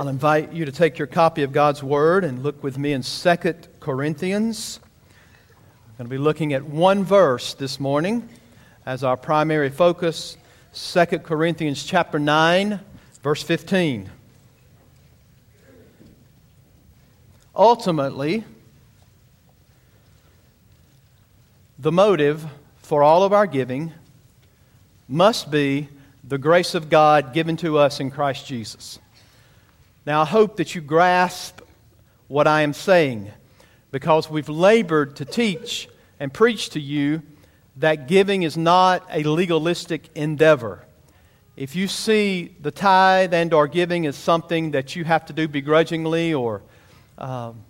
I'll invite you to take your copy of God's Word and look with me in 2 Corinthians. I'm going to be looking at one verse this morning as our primary focus 2 Corinthians chapter 9, verse 15. Ultimately, the motive for all of our giving must be the grace of God given to us in Christ Jesus. Now, I hope that you grasp what I am saying because we've labored to teach and preach to you that giving is not a legalistic endeavor. If you see the tithe and or giving as something that you have to do begrudgingly or um,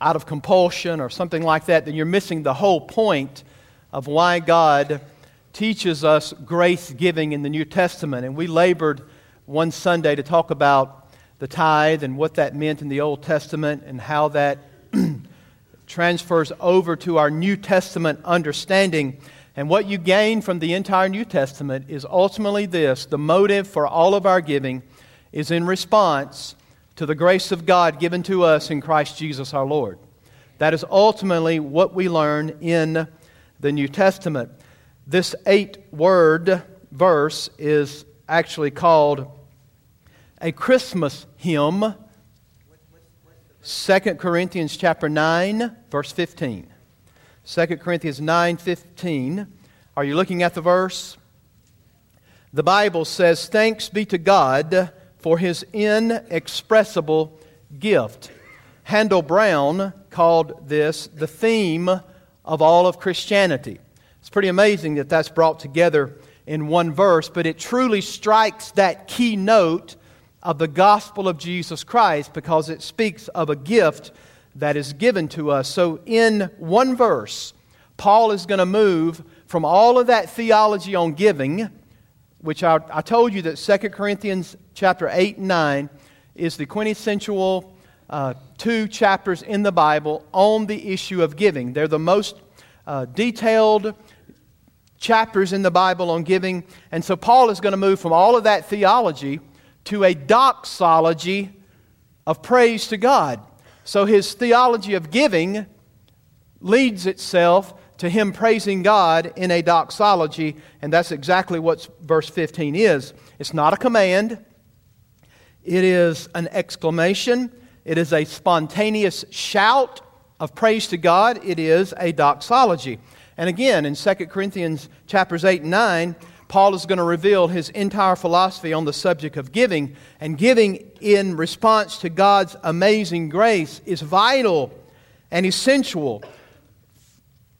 out of compulsion or something like that, then you're missing the whole point of why God teaches us grace giving in the New Testament. And we labored one Sunday to talk about the tithe and what that meant in the Old Testament and how that transfers over to our New Testament understanding. And what you gain from the entire New Testament is ultimately this the motive for all of our giving is in response to the grace of God given to us in Christ Jesus our Lord. That is ultimately what we learn in the New Testament. This eight word verse is actually called a Christmas hymn. 2 Corinthians chapter 9 verse 15. 2 Corinthians 9:15. Are you looking at the verse? The Bible says, "Thanks be to God for his inexpressible gift." Handel Brown called this the theme of all of Christianity. It's pretty amazing that that's brought together in one verse, but it truly strikes that key note of the gospel of Jesus Christ because it speaks of a gift that is given to us. So, in one verse, Paul is going to move from all of that theology on giving, which I, I told you that 2 Corinthians chapter 8 and 9 is the quintessential uh, two chapters in the Bible on the issue of giving. They're the most uh, detailed chapters in the Bible on giving. And so Paul is going to move from all of that theology to a doxology of praise to God. So his theology of giving leads itself to him praising God in a doxology, and that's exactly what verse 15 is. It's not a command, it is an exclamation, it is a spontaneous shout of praise to God, it is a doxology. And again, in 2 Corinthians chapters 8 and 9, Paul is going to reveal his entire philosophy on the subject of giving. And giving in response to God's amazing grace is vital and essential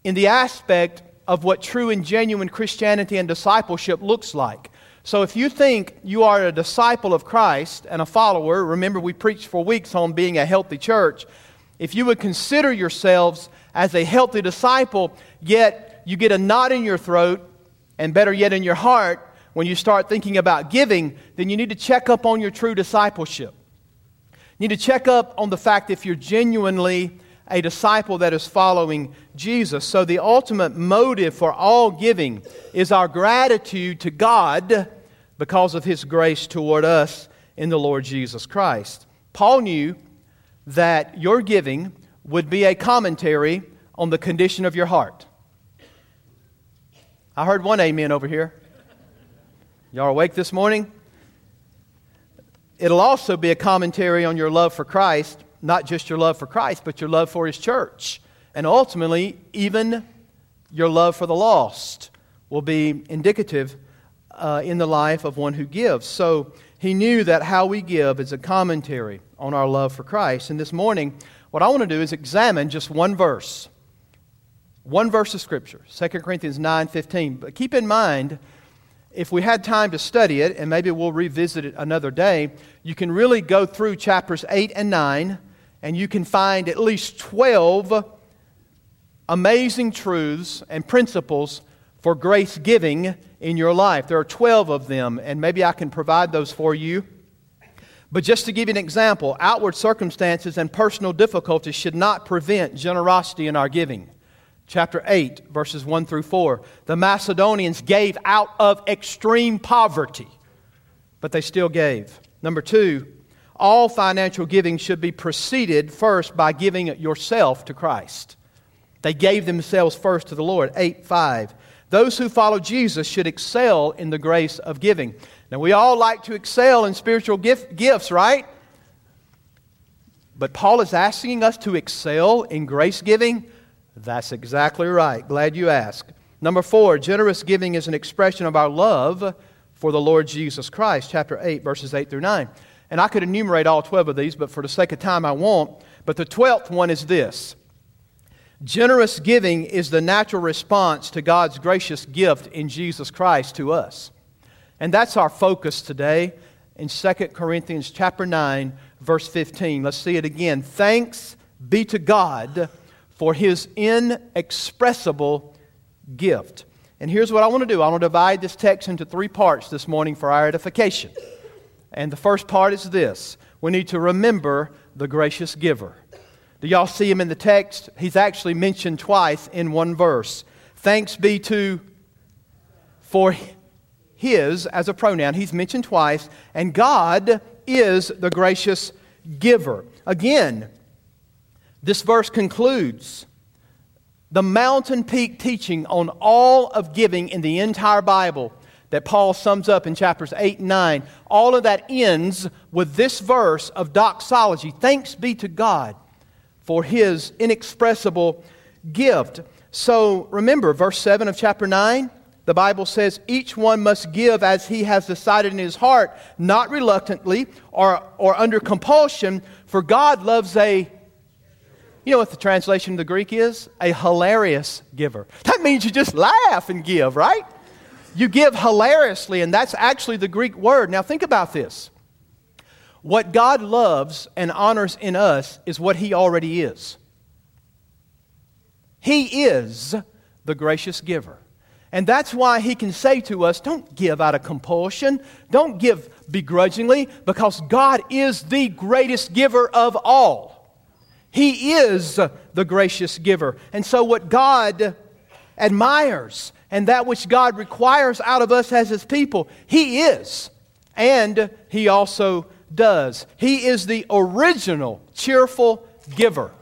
in the aspect of what true and genuine Christianity and discipleship looks like. So if you think you are a disciple of Christ and a follower, remember we preached for weeks on being a healthy church. If you would consider yourselves as a healthy disciple, yet you get a knot in your throat and better yet in your heart, when you start thinking about giving, then you need to check up on your true discipleship. You need to check up on the fact if you're genuinely a disciple that is following Jesus. So, the ultimate motive for all giving is our gratitude to God because of His grace toward us in the Lord Jesus Christ. Paul knew that your giving would be a commentary on the condition of your heart. I heard one amen over here. Y'all awake this morning? It'll also be a commentary on your love for Christ, not just your love for Christ, but your love for His church. And ultimately, even your love for the lost will be indicative uh, in the life of one who gives. So he knew that how we give is a commentary on our love for Christ. And this morning, what I want to do is examine just one verse one verse of Scripture, 2 Corinthians 9 15. But keep in mind, if we had time to study it, and maybe we'll revisit it another day, you can really go through chapters 8 and 9, and you can find at least 12 amazing truths and principles for grace giving in your life. There are 12 of them, and maybe I can provide those for you. But just to give you an example, outward circumstances and personal difficulties should not prevent generosity in our giving chapter 8, verses 1 through 4. The Macedonians gave out of extreme poverty, but they still gave. Number two, all financial giving should be preceded first by giving yourself to Christ. They gave themselves first to the Lord. 8 5. Those who follow Jesus should excel in the grace of giving. Now, we all like to excel in spiritual gift, gifts, right? But Paul is asking us to excel in grace giving. That's exactly right. Glad you asked. Number four, generous giving is an expression of our love for the Lord Jesus Christ. Chapter 8, verses 8 through 9. And I could enumerate all 12 of these, but for the sake of time, I won't. But the 12th one is this Generous giving is the natural response to God's gracious gift in Jesus Christ to us. And that's our focus today in 2 Corinthians chapter 9 verse 15. Let's see it again. Thanks be to God for his inexpressible gift. And here's what I want to do I want to divide this text into three parts this morning for our edification. And the first part is this we need to remember the gracious giver. Do y'all see him in the text? He's actually mentioned twice in one verse. Thanks be to for his as a pronoun. He's mentioned twice. And God is the gracious giver. Again, this verse concludes the mountain peak teaching on all of giving in the entire Bible that Paul sums up in chapters 8 and 9. All of that ends with this verse of doxology. Thanks be to God for his inexpressible gift. So remember, verse 7 of chapter 9 the Bible says each one must give as he has decided in his heart, not reluctantly or, or under compulsion, for God loves a, you know what the translation of the Greek is? A hilarious giver. That means you just laugh and give, right? You give hilariously, and that's actually the Greek word. Now think about this. What God loves and honors in us is what He already is. He is the gracious giver. And that's why he can say to us, don't give out of compulsion, don't give begrudgingly, because God is the greatest giver of all. He is the gracious giver. And so, what God admires and that which God requires out of us as his people, he is. And he also does. He is the original cheerful giver.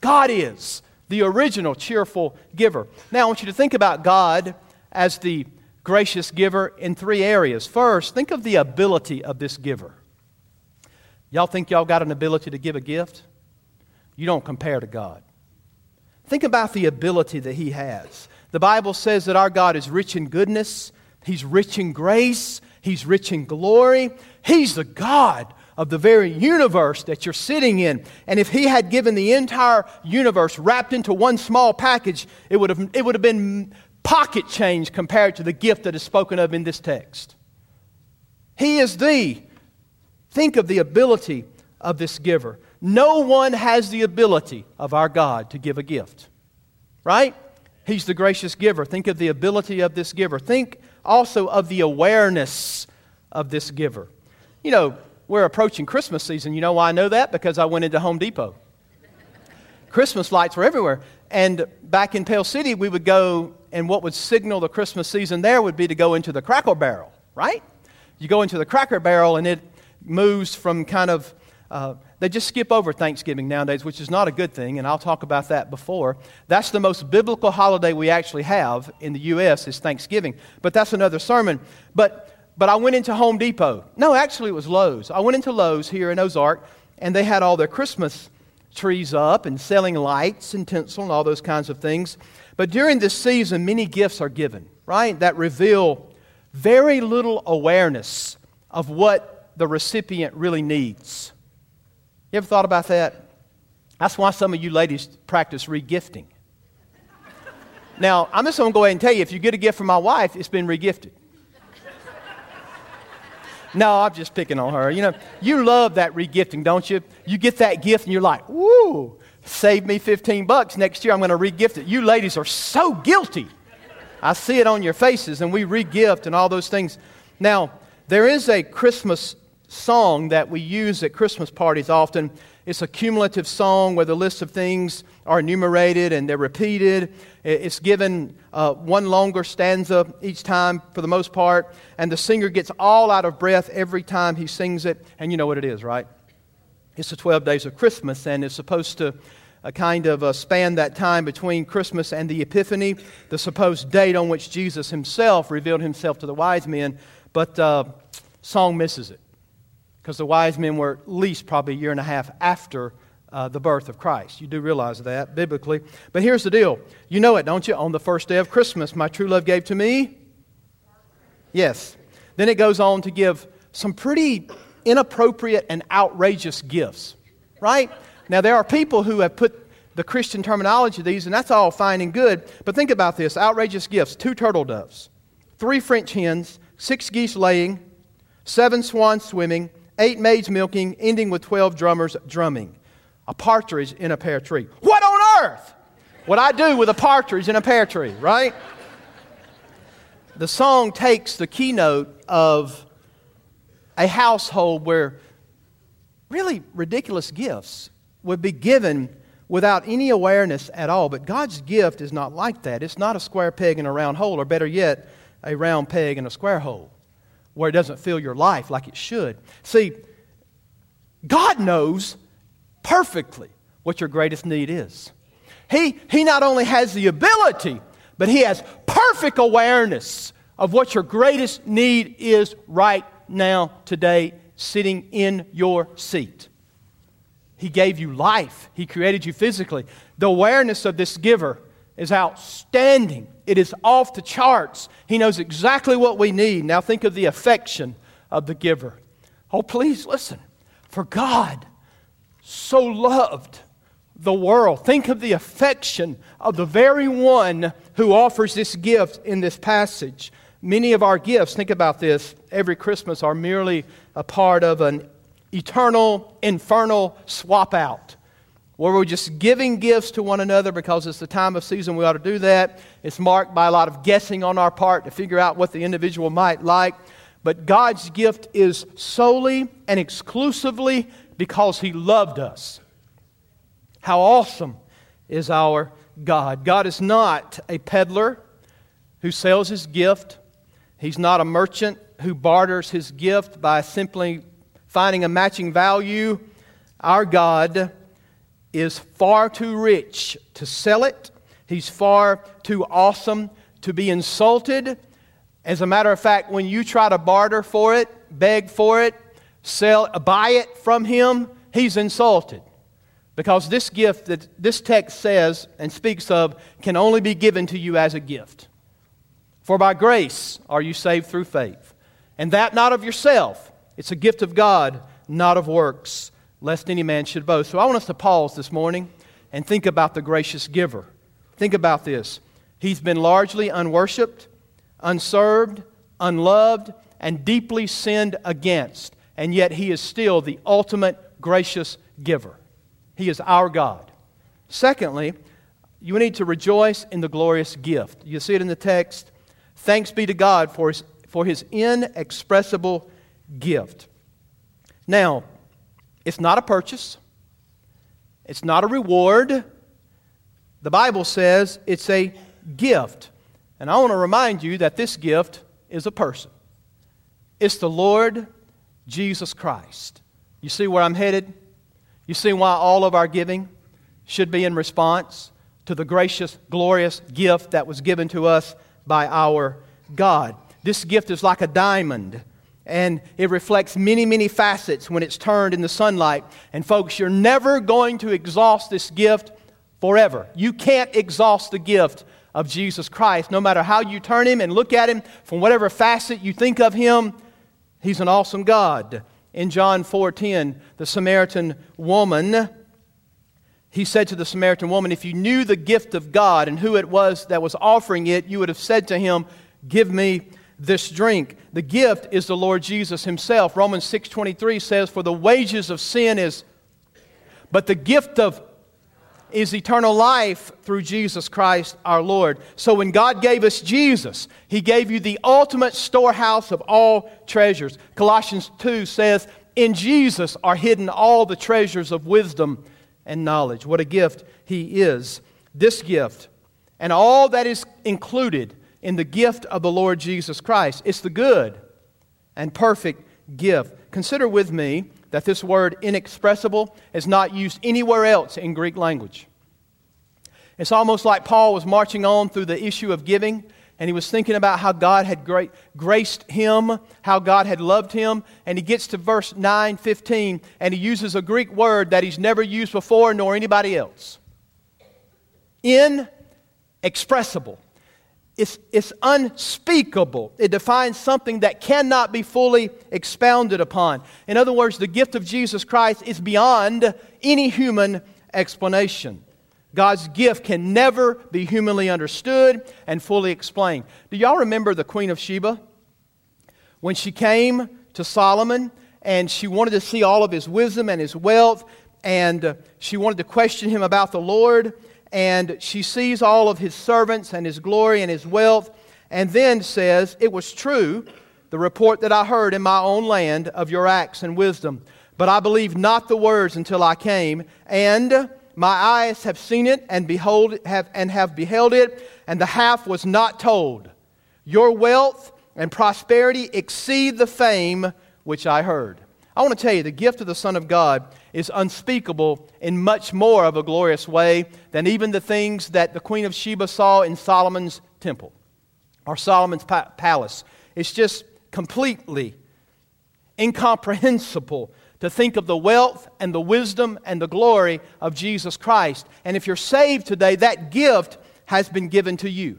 God is the original cheerful giver. Now, I want you to think about God as the gracious giver in three areas. First, think of the ability of this giver. Y'all think y'all got an ability to give a gift? You don't compare to God. Think about the ability that He has. The Bible says that our God is rich in goodness, He's rich in grace, He's rich in glory. He's the God of the very universe that you're sitting in. And if he had given the entire universe wrapped into one small package, it would have, it would have been pocket change compared to the gift that is spoken of in this text. He is the, think of the ability of this giver. No one has the ability of our God to give a gift, right? He's the gracious giver. Think of the ability of this giver. Think also of the awareness of this giver. You know, we're approaching Christmas season. You know why I know that? Because I went into Home Depot. Christmas lights were everywhere. And back in Pell City, we would go, and what would signal the Christmas season there would be to go into the Cracker Barrel, right? You go into the Cracker Barrel, and it moves from kind of, uh, they just skip over Thanksgiving nowadays, which is not a good thing, and I'll talk about that before. That's the most biblical holiday we actually have in the U.S. is Thanksgiving, but that's another sermon. But but I went into Home Depot. No, actually, it was Lowe's. I went into Lowe's here in Ozark, and they had all their Christmas trees up and selling lights and tinsel and all those kinds of things. But during this season, many gifts are given, right? That reveal very little awareness of what the recipient really needs. You ever thought about that? That's why some of you ladies practice regifting. now, I'm just going to go ahead and tell you if you get a gift from my wife, it's been regifted. No, I'm just picking on her. You know, you love that regifting, don't you? You get that gift and you're like, woo, save me 15 bucks. Next year I'm going to regift it. You ladies are so guilty. I see it on your faces, and we regift and all those things. Now, there is a Christmas song that we use at Christmas parties often. It's a cumulative song where the list of things are enumerated and they're repeated. It's given uh, one longer stanza each time for the most part, and the singer gets all out of breath every time he sings it. And you know what it is, right? It's the 12 days of Christmas, and it's supposed to uh, kind of uh, span that time between Christmas and the Epiphany, the supposed date on which Jesus himself revealed himself to the wise men. But uh, song misses it because the wise men were at least probably a year and a half after uh, the birth of Christ. You do realize that biblically. But here's the deal you know it, don't you? On the first day of Christmas, my true love gave to me. Yes. Then it goes on to give some pretty inappropriate and outrageous gifts, right? Now, there are people who have put the Christian terminology of these, and that's all fine and good. But think about this outrageous gifts two turtle doves, three French hens, six geese laying, seven swans swimming, eight maids milking, ending with 12 drummers drumming. A partridge in a pear tree. What on earth would I do with a partridge in a pear tree, right? The song takes the keynote of a household where really ridiculous gifts would be given without any awareness at all. But God's gift is not like that. It's not a square peg in a round hole, or better yet, a round peg in a square hole where it doesn't fill your life like it should. See, God knows perfectly what your greatest need is. He, he not only has the ability, but He has perfect awareness of what your greatest need is right now, today, sitting in your seat. He gave you life, He created you physically. The awareness of this giver is outstanding. It is off the charts. He knows exactly what we need. Now think of the affection of the giver. Oh, please listen. For God so loved the world. Think of the affection of the very one who offers this gift in this passage. Many of our gifts, think about this, every Christmas are merely a part of an eternal, infernal swap out where we're just giving gifts to one another because it's the time of season we ought to do that. It's marked by a lot of guessing on our part to figure out what the individual might like. But God's gift is solely and exclusively because He loved us. How awesome is our God! God is not a peddler who sells his gift, He's not a merchant who barters his gift by simply finding a matching value. Our God is far too rich to sell it. He's far too awesome to be insulted. As a matter of fact, when you try to barter for it, beg for it, sell, buy it from him, he's insulted. Because this gift that this text says and speaks of can only be given to you as a gift. For by grace are you saved through faith. And that not of yourself, it's a gift of God, not of works lest any man should boast. So I want us to pause this morning and think about the gracious giver. Think about this. He's been largely unworshiped, unserved, unloved, and deeply sinned against, and yet he is still the ultimate gracious giver. He is our God. Secondly, you need to rejoice in the glorious gift. You see it in the text. Thanks be to God for his, for his inexpressible gift. Now, it's not a purchase, it's not a reward. The Bible says it's a gift. And I want to remind you that this gift is a person. It's the Lord Jesus Christ. You see where I'm headed? You see why all of our giving should be in response to the gracious, glorious gift that was given to us by our God. This gift is like a diamond and it reflects many, many facets when it's turned in the sunlight. And folks, you're never going to exhaust this gift forever. You can't exhaust the gift of Jesus Christ. No matter how you turn him and look at him, from whatever facet you think of him, he's an awesome God. In John 4:10, the Samaritan woman he said to the Samaritan woman, If you knew the gift of God and who it was that was offering it, you would have said to him, Give me this drink. The gift is the Lord Jesus himself. Romans 6:23 says for the wages of sin is but the gift of is eternal life through Jesus Christ our Lord. So when God gave us Jesus, he gave you the ultimate storehouse of all treasures. Colossians 2 says In Jesus are hidden all the treasures of wisdom and knowledge. What a gift He is. This gift and all that is included in the gift of the Lord Jesus Christ. It's the good and perfect gift. Consider with me that this word inexpressible is not used anywhere else in Greek language. It's almost like Paul was marching on through the issue of giving, and he was thinking about how God had gra- graced him, how God had loved him, and he gets to verse 9, 15, and he uses a Greek word that he's never used before nor anybody else. Inexpressible. It's, it's unspeakable. It defines something that cannot be fully expounded upon. In other words, the gift of Jesus Christ is beyond any human explanation. God's gift can never be humanly understood and fully explained. Do y'all remember the Queen of Sheba? When she came to Solomon and she wanted to see all of his wisdom and his wealth, and she wanted to question him about the Lord, and she sees all of his servants and his glory and his wealth, and then says, It was true, the report that I heard in my own land of your acts and wisdom, but I believed not the words until I came, and my eyes have seen it and behold have and have beheld it, and the half was not told. Your wealth and prosperity exceed the fame which I heard. I want to tell you, the gift of the Son of God is unspeakable in much more of a glorious way than even the things that the Queen of Sheba saw in Solomon's temple or Solomon's pa- palace. It's just completely incomprehensible to think of the wealth and the wisdom and the glory of Jesus Christ. And if you're saved today, that gift has been given to you.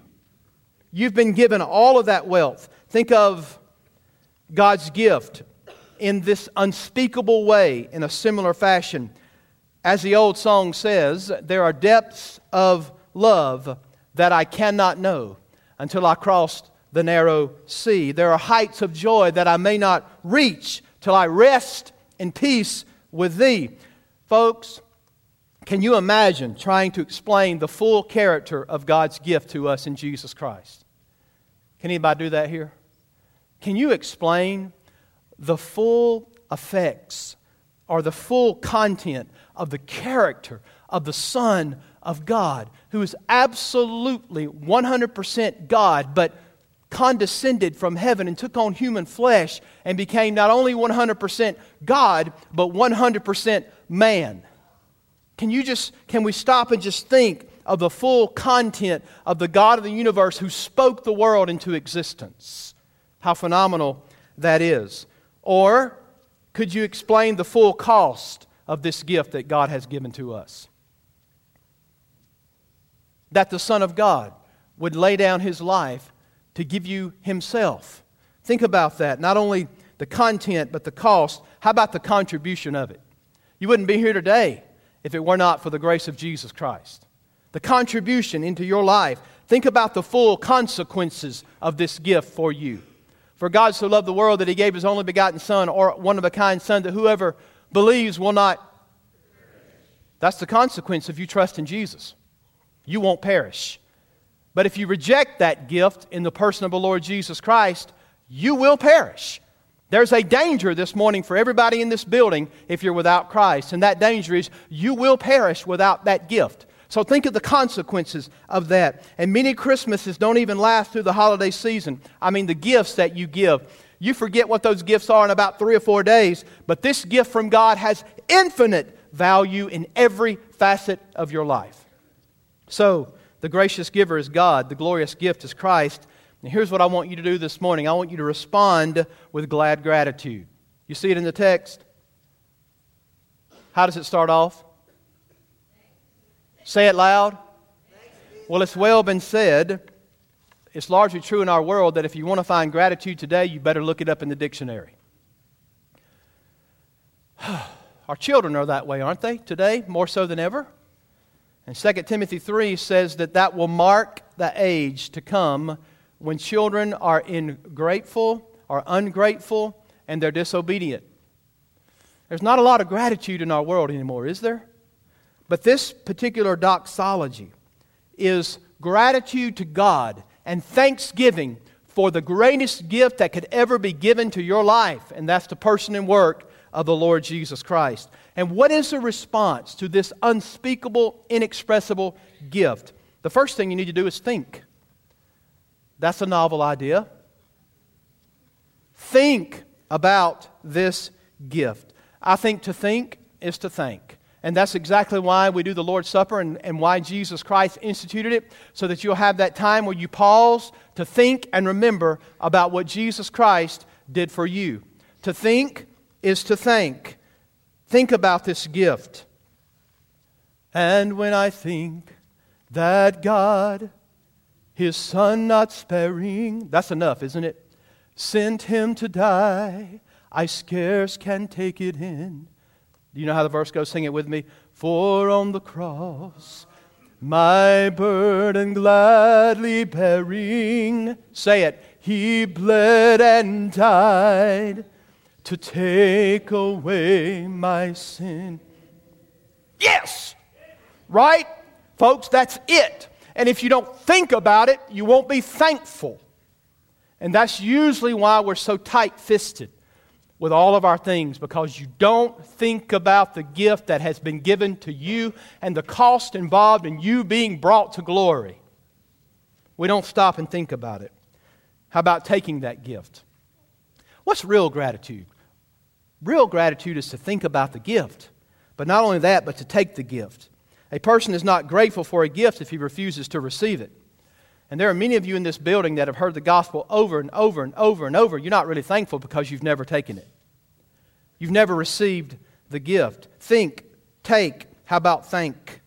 You've been given all of that wealth. Think of God's gift in this unspeakable way, in a similar fashion. As the old song says, there are depths of love that I cannot know until I cross the narrow sea. There are heights of joy that I may not reach till I rest in peace with thee. Folks, can you imagine trying to explain the full character of God's gift to us in Jesus Christ? Can anybody do that here? Can you explain the full effects or the full content of the character of the Son of God, who is absolutely 100% God, but condescended from heaven and took on human flesh and became not only 100% God, but 100% man. Can you just, can we stop and just think of the full content of the God of the universe who spoke the world into existence? How phenomenal that is. Or could you explain the full cost of this gift that God has given to us? That the Son of God would lay down his life to give you Himself. Think about that. Not only the content, but the cost. How about the contribution of it? You wouldn't be here today if it were not for the grace of Jesus Christ. The contribution into your life. Think about the full consequences of this gift for you. For God so loved the world that He gave His only begotten Son, or one of a kind Son, that whoever believes will not. That's the consequence if you trust in Jesus. You won't perish. But if you reject that gift in the person of the Lord Jesus Christ, you will perish. There's a danger this morning for everybody in this building if you're without Christ, and that danger is you will perish without that gift. So think of the consequences of that. And many Christmases don't even last through the holiday season. I mean, the gifts that you give. You forget what those gifts are in about three or four days, but this gift from God has infinite value in every facet of your life. So, the gracious giver is God, the glorious gift is Christ. And here's what I want you to do this morning I want you to respond with glad gratitude. You see it in the text? How does it start off? Say it loud. Well, it's well been said. It's largely true in our world that if you want to find gratitude today, you better look it up in the dictionary. Our children are that way, aren't they, today, more so than ever? And 2 Timothy 3 says that that will mark the age to come when children are ingrateful are ungrateful and they're disobedient. There's not a lot of gratitude in our world anymore, is there? But this particular doxology is gratitude to God and thanksgiving for the greatest gift that could ever be given to your life, and that's the person and work of the Lord Jesus Christ. And what is the response to this unspeakable, inexpressible gift? The first thing you need to do is think. That's a novel idea. Think about this gift. I think to think is to thank. And that's exactly why we do the Lord's Supper and, and why Jesus Christ instituted it, so that you'll have that time where you pause to think and remember about what Jesus Christ did for you. To think is to thank. Think about this gift. And when I think that God, his Son not sparing, that's enough, isn't it? Sent him to die, I scarce can take it in. You know how the verse goes? Sing it with me. For on the cross, my burden gladly bearing, say it, he bled and died to take away my sin. Yes! Right? Folks, that's it. And if you don't think about it, you won't be thankful. And that's usually why we're so tight fisted with all of our things because you don't think about the gift that has been given to you and the cost involved in you being brought to glory. We don't stop and think about it. How about taking that gift? What's real gratitude? Real gratitude is to think about the gift, but not only that, but to take the gift. A person is not grateful for a gift if he refuses to receive it. And there are many of you in this building that have heard the gospel over and over and over and over. You're not really thankful because you've never taken it. You've never received the gift. Think, take. How about thank?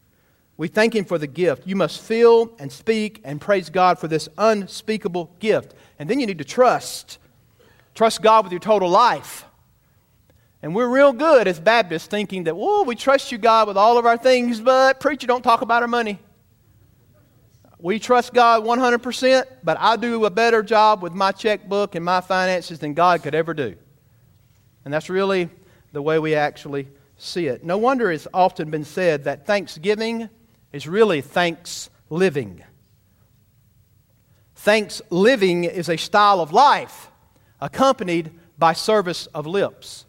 We thank Him for the gift. You must feel and speak and praise God for this unspeakable gift. And then you need to trust. Trust God with your total life. And we're real good as Baptists thinking that, whoa, we trust you, God, with all of our things, but preacher, don't talk about our money. We trust God 100%, but I do a better job with my checkbook and my finances than God could ever do. And that's really the way we actually see it. No wonder it's often been said that thanksgiving is really thanks living. Thanks living is a style of life accompanied by service of lips,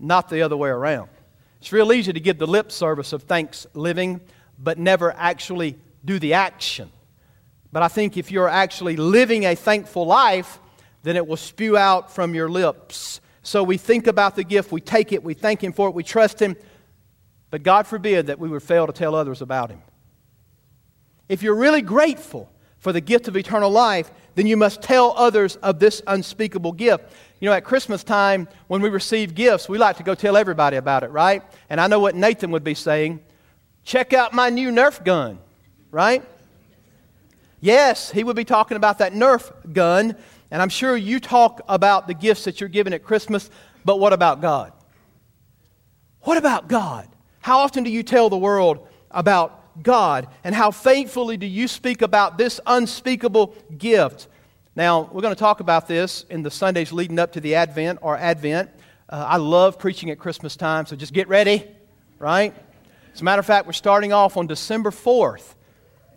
not the other way around. It's real easy to give the lip service of thanks living, but never actually do the action. But I think if you're actually living a thankful life, then it will spew out from your lips. So we think about the gift, we take it, we thank Him for it, we trust Him. But God forbid that we would fail to tell others about Him. If you're really grateful for the gift of eternal life, then you must tell others of this unspeakable gift. You know, at Christmas time, when we receive gifts, we like to go tell everybody about it, right? And I know what Nathan would be saying check out my new Nerf gun, right? Yes, he would be talking about that Nerf gun. And I'm sure you talk about the gifts that you're given at Christmas, but what about God? What about God? How often do you tell the world about God? And how faithfully do you speak about this unspeakable gift? Now, we're going to talk about this in the Sundays leading up to the Advent or Advent. Uh, I love preaching at Christmas time, so just get ready, right? As a matter of fact, we're starting off on December 4th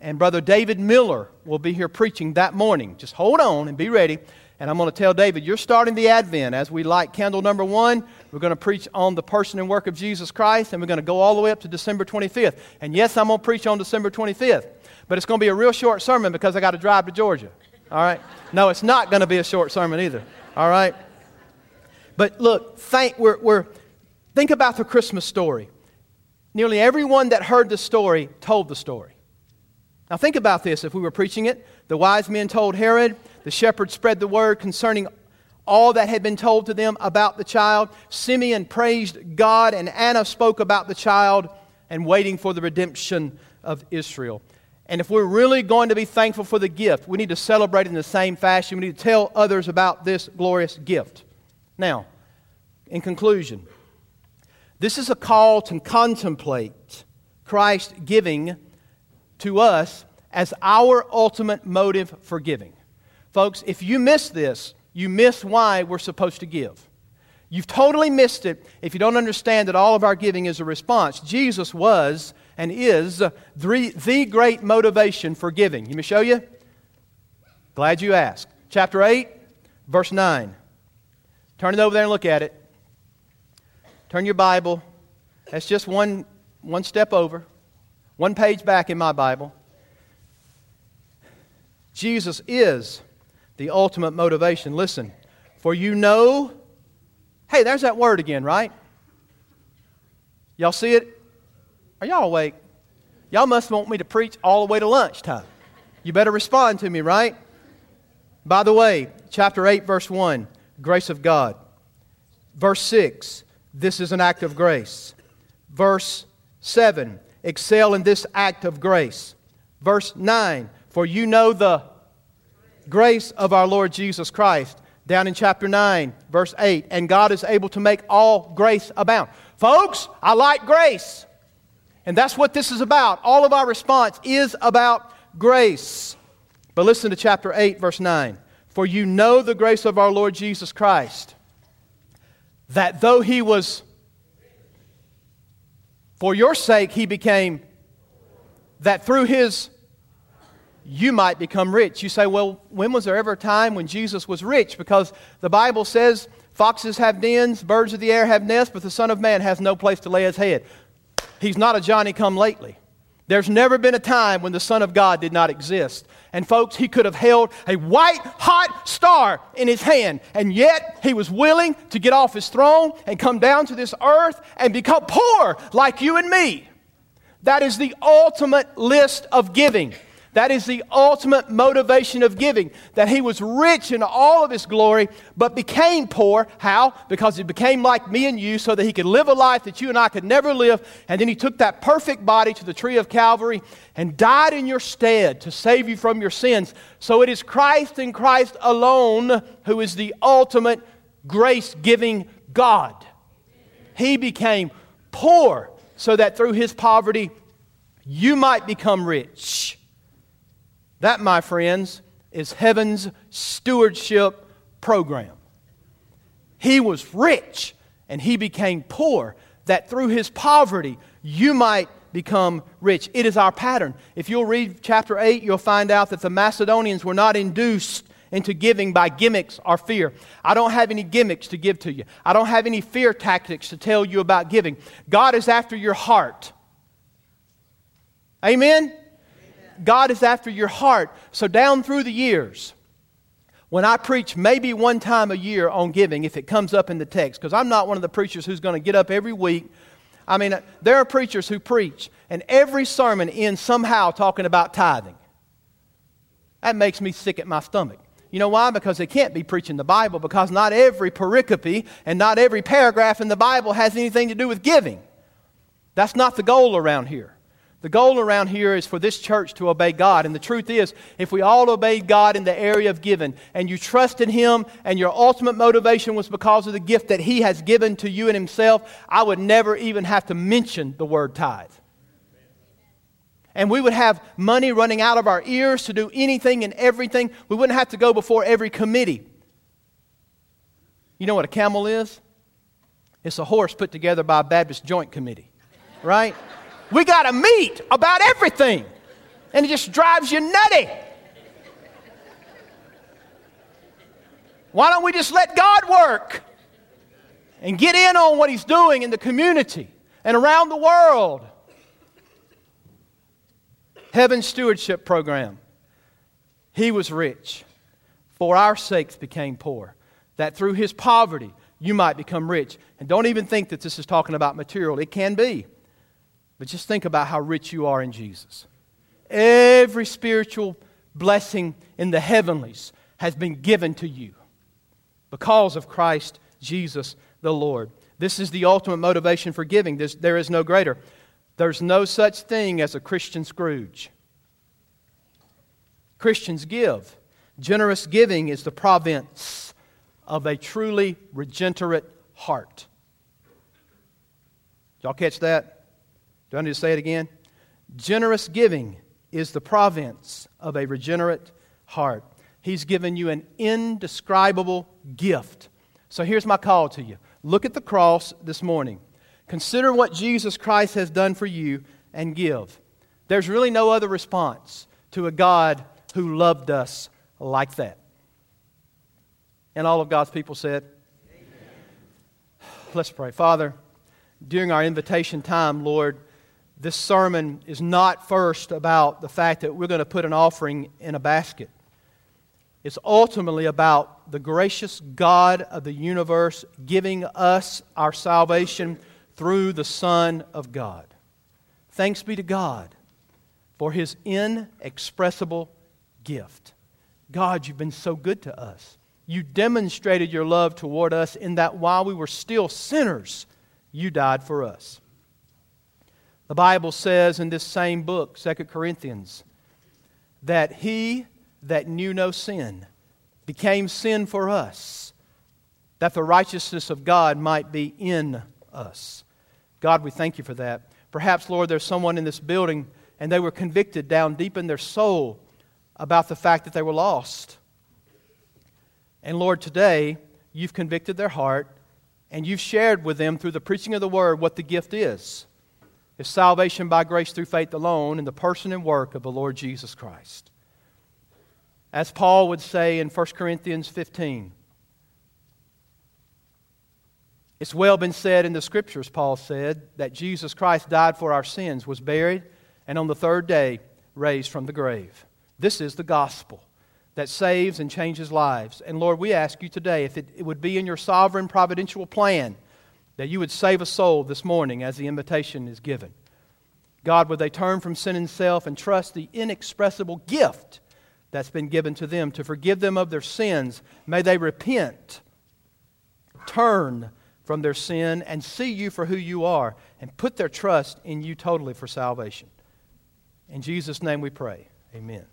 and Brother David Miller will be here preaching that morning. Just hold on and be ready. And I'm going to tell David, you're starting the Advent. As we light candle number one, we're going to preach on the person and work of Jesus Christ, and we're going to go all the way up to December 25th. And yes, I'm going to preach on December 25th, but it's going to be a real short sermon because I got to drive to Georgia. All right? No, it's not going to be a short sermon either. All right? But look, thank, we're, we're, think about the Christmas story. Nearly everyone that heard the story told the story. Now, think about this if we were preaching it. The wise men told Herod, the shepherds spread the word concerning all that had been told to them about the child. Simeon praised God, and Anna spoke about the child and waiting for the redemption of Israel. And if we're really going to be thankful for the gift, we need to celebrate in the same fashion. We need to tell others about this glorious gift. Now, in conclusion, this is a call to contemplate Christ giving to us as our ultimate motive for giving. Folks, if you miss this, you miss why we're supposed to give. You've totally missed it if you don't understand that all of our giving is a response. Jesus was and is the, the great motivation for giving. Let me show you. Glad you asked. Chapter 8, verse 9. Turn it over there and look at it. Turn your Bible. That's just one, one step over, one page back in my Bible. Jesus is the ultimate motivation. Listen, for you know, hey, there's that word again, right? Y'all see it? Are y'all awake? Y'all must want me to preach all the way to lunchtime. You better respond to me, right? By the way, chapter 8, verse 1, grace of God. Verse 6, this is an act of grace. Verse 7, excel in this act of grace. Verse 9, for you know the grace of our Lord Jesus Christ. Down in chapter 9, verse 8, and God is able to make all grace abound. Folks, I like grace. And that's what this is about. All of our response is about grace. But listen to chapter 8, verse 9. For you know the grace of our Lord Jesus Christ, that though he was, for your sake, he became, that through his you might become rich. You say, well, when was there ever a time when Jesus was rich? Because the Bible says foxes have dens, birds of the air have nests, but the Son of Man has no place to lay his head. He's not a Johnny come lately. There's never been a time when the Son of God did not exist. And folks, he could have held a white hot star in his hand, and yet he was willing to get off his throne and come down to this earth and become poor like you and me. That is the ultimate list of giving. That is the ultimate motivation of giving. That he was rich in all of his glory, but became poor. How? Because he became like me and you so that he could live a life that you and I could never live. And then he took that perfect body to the tree of Calvary and died in your stead to save you from your sins. So it is Christ and Christ alone who is the ultimate grace giving God. He became poor so that through his poverty you might become rich. That, my friends, is heaven's stewardship program. He was rich and he became poor, that through his poverty you might become rich. It is our pattern. If you'll read chapter 8, you'll find out that the Macedonians were not induced into giving by gimmicks or fear. I don't have any gimmicks to give to you, I don't have any fear tactics to tell you about giving. God is after your heart. Amen? God is after your heart. So, down through the years, when I preach maybe one time a year on giving, if it comes up in the text, because I'm not one of the preachers who's going to get up every week. I mean, uh, there are preachers who preach, and every sermon ends somehow talking about tithing. That makes me sick at my stomach. You know why? Because they can't be preaching the Bible, because not every pericope and not every paragraph in the Bible has anything to do with giving. That's not the goal around here. The goal around here is for this church to obey God. And the truth is, if we all obeyed God in the area of giving, and you trusted Him, and your ultimate motivation was because of the gift that He has given to you and Himself, I would never even have to mention the word tithe. And we would have money running out of our ears to do anything and everything. We wouldn't have to go before every committee. You know what a camel is? It's a horse put together by a Baptist joint committee, right? We got to meet about everything. And it just drives you nutty. Why don't we just let God work and get in on what He's doing in the community and around the world? Heaven Stewardship Program. He was rich, for our sakes became poor, that through his poverty you might become rich. And don't even think that this is talking about material, it can be. But just think about how rich you are in Jesus. Every spiritual blessing in the heavenlies has been given to you because of Christ Jesus the Lord. This is the ultimate motivation for giving. There's, there is no greater. There's no such thing as a Christian Scrooge. Christians give. Generous giving is the province of a truly regenerate heart. Y'all catch that? Do I need to say it again? Generous giving is the province of a regenerate heart. He's given you an indescribable gift. So here's my call to you look at the cross this morning. Consider what Jesus Christ has done for you and give. There's really no other response to a God who loved us like that. And all of God's people said, Amen. Let's pray. Father, during our invitation time, Lord, this sermon is not first about the fact that we're going to put an offering in a basket. It's ultimately about the gracious God of the universe giving us our salvation through the Son of God. Thanks be to God for his inexpressible gift. God, you've been so good to us. You demonstrated your love toward us in that while we were still sinners, you died for us. The Bible says in this same book, 2 Corinthians, that he that knew no sin became sin for us, that the righteousness of God might be in us. God, we thank you for that. Perhaps, Lord, there's someone in this building and they were convicted down deep in their soul about the fact that they were lost. And Lord, today, you've convicted their heart and you've shared with them through the preaching of the word what the gift is. It's salvation by grace through faith alone in the person and work of the Lord Jesus Christ. As Paul would say in 1 Corinthians 15, it's well been said in the scriptures, Paul said, that Jesus Christ died for our sins, was buried, and on the third day raised from the grave. This is the gospel that saves and changes lives. And Lord, we ask you today if it, it, would be in your sovereign providential plan that you would save a soul this morning as the invitation is given. God, would they turn from sin and self and trust the inexpressible gift that's been given to them to forgive them of their sins? May they repent, turn from their sin, and see you for who you are, and put their trust in you totally for salvation. In Jesus' name we pray. Amen.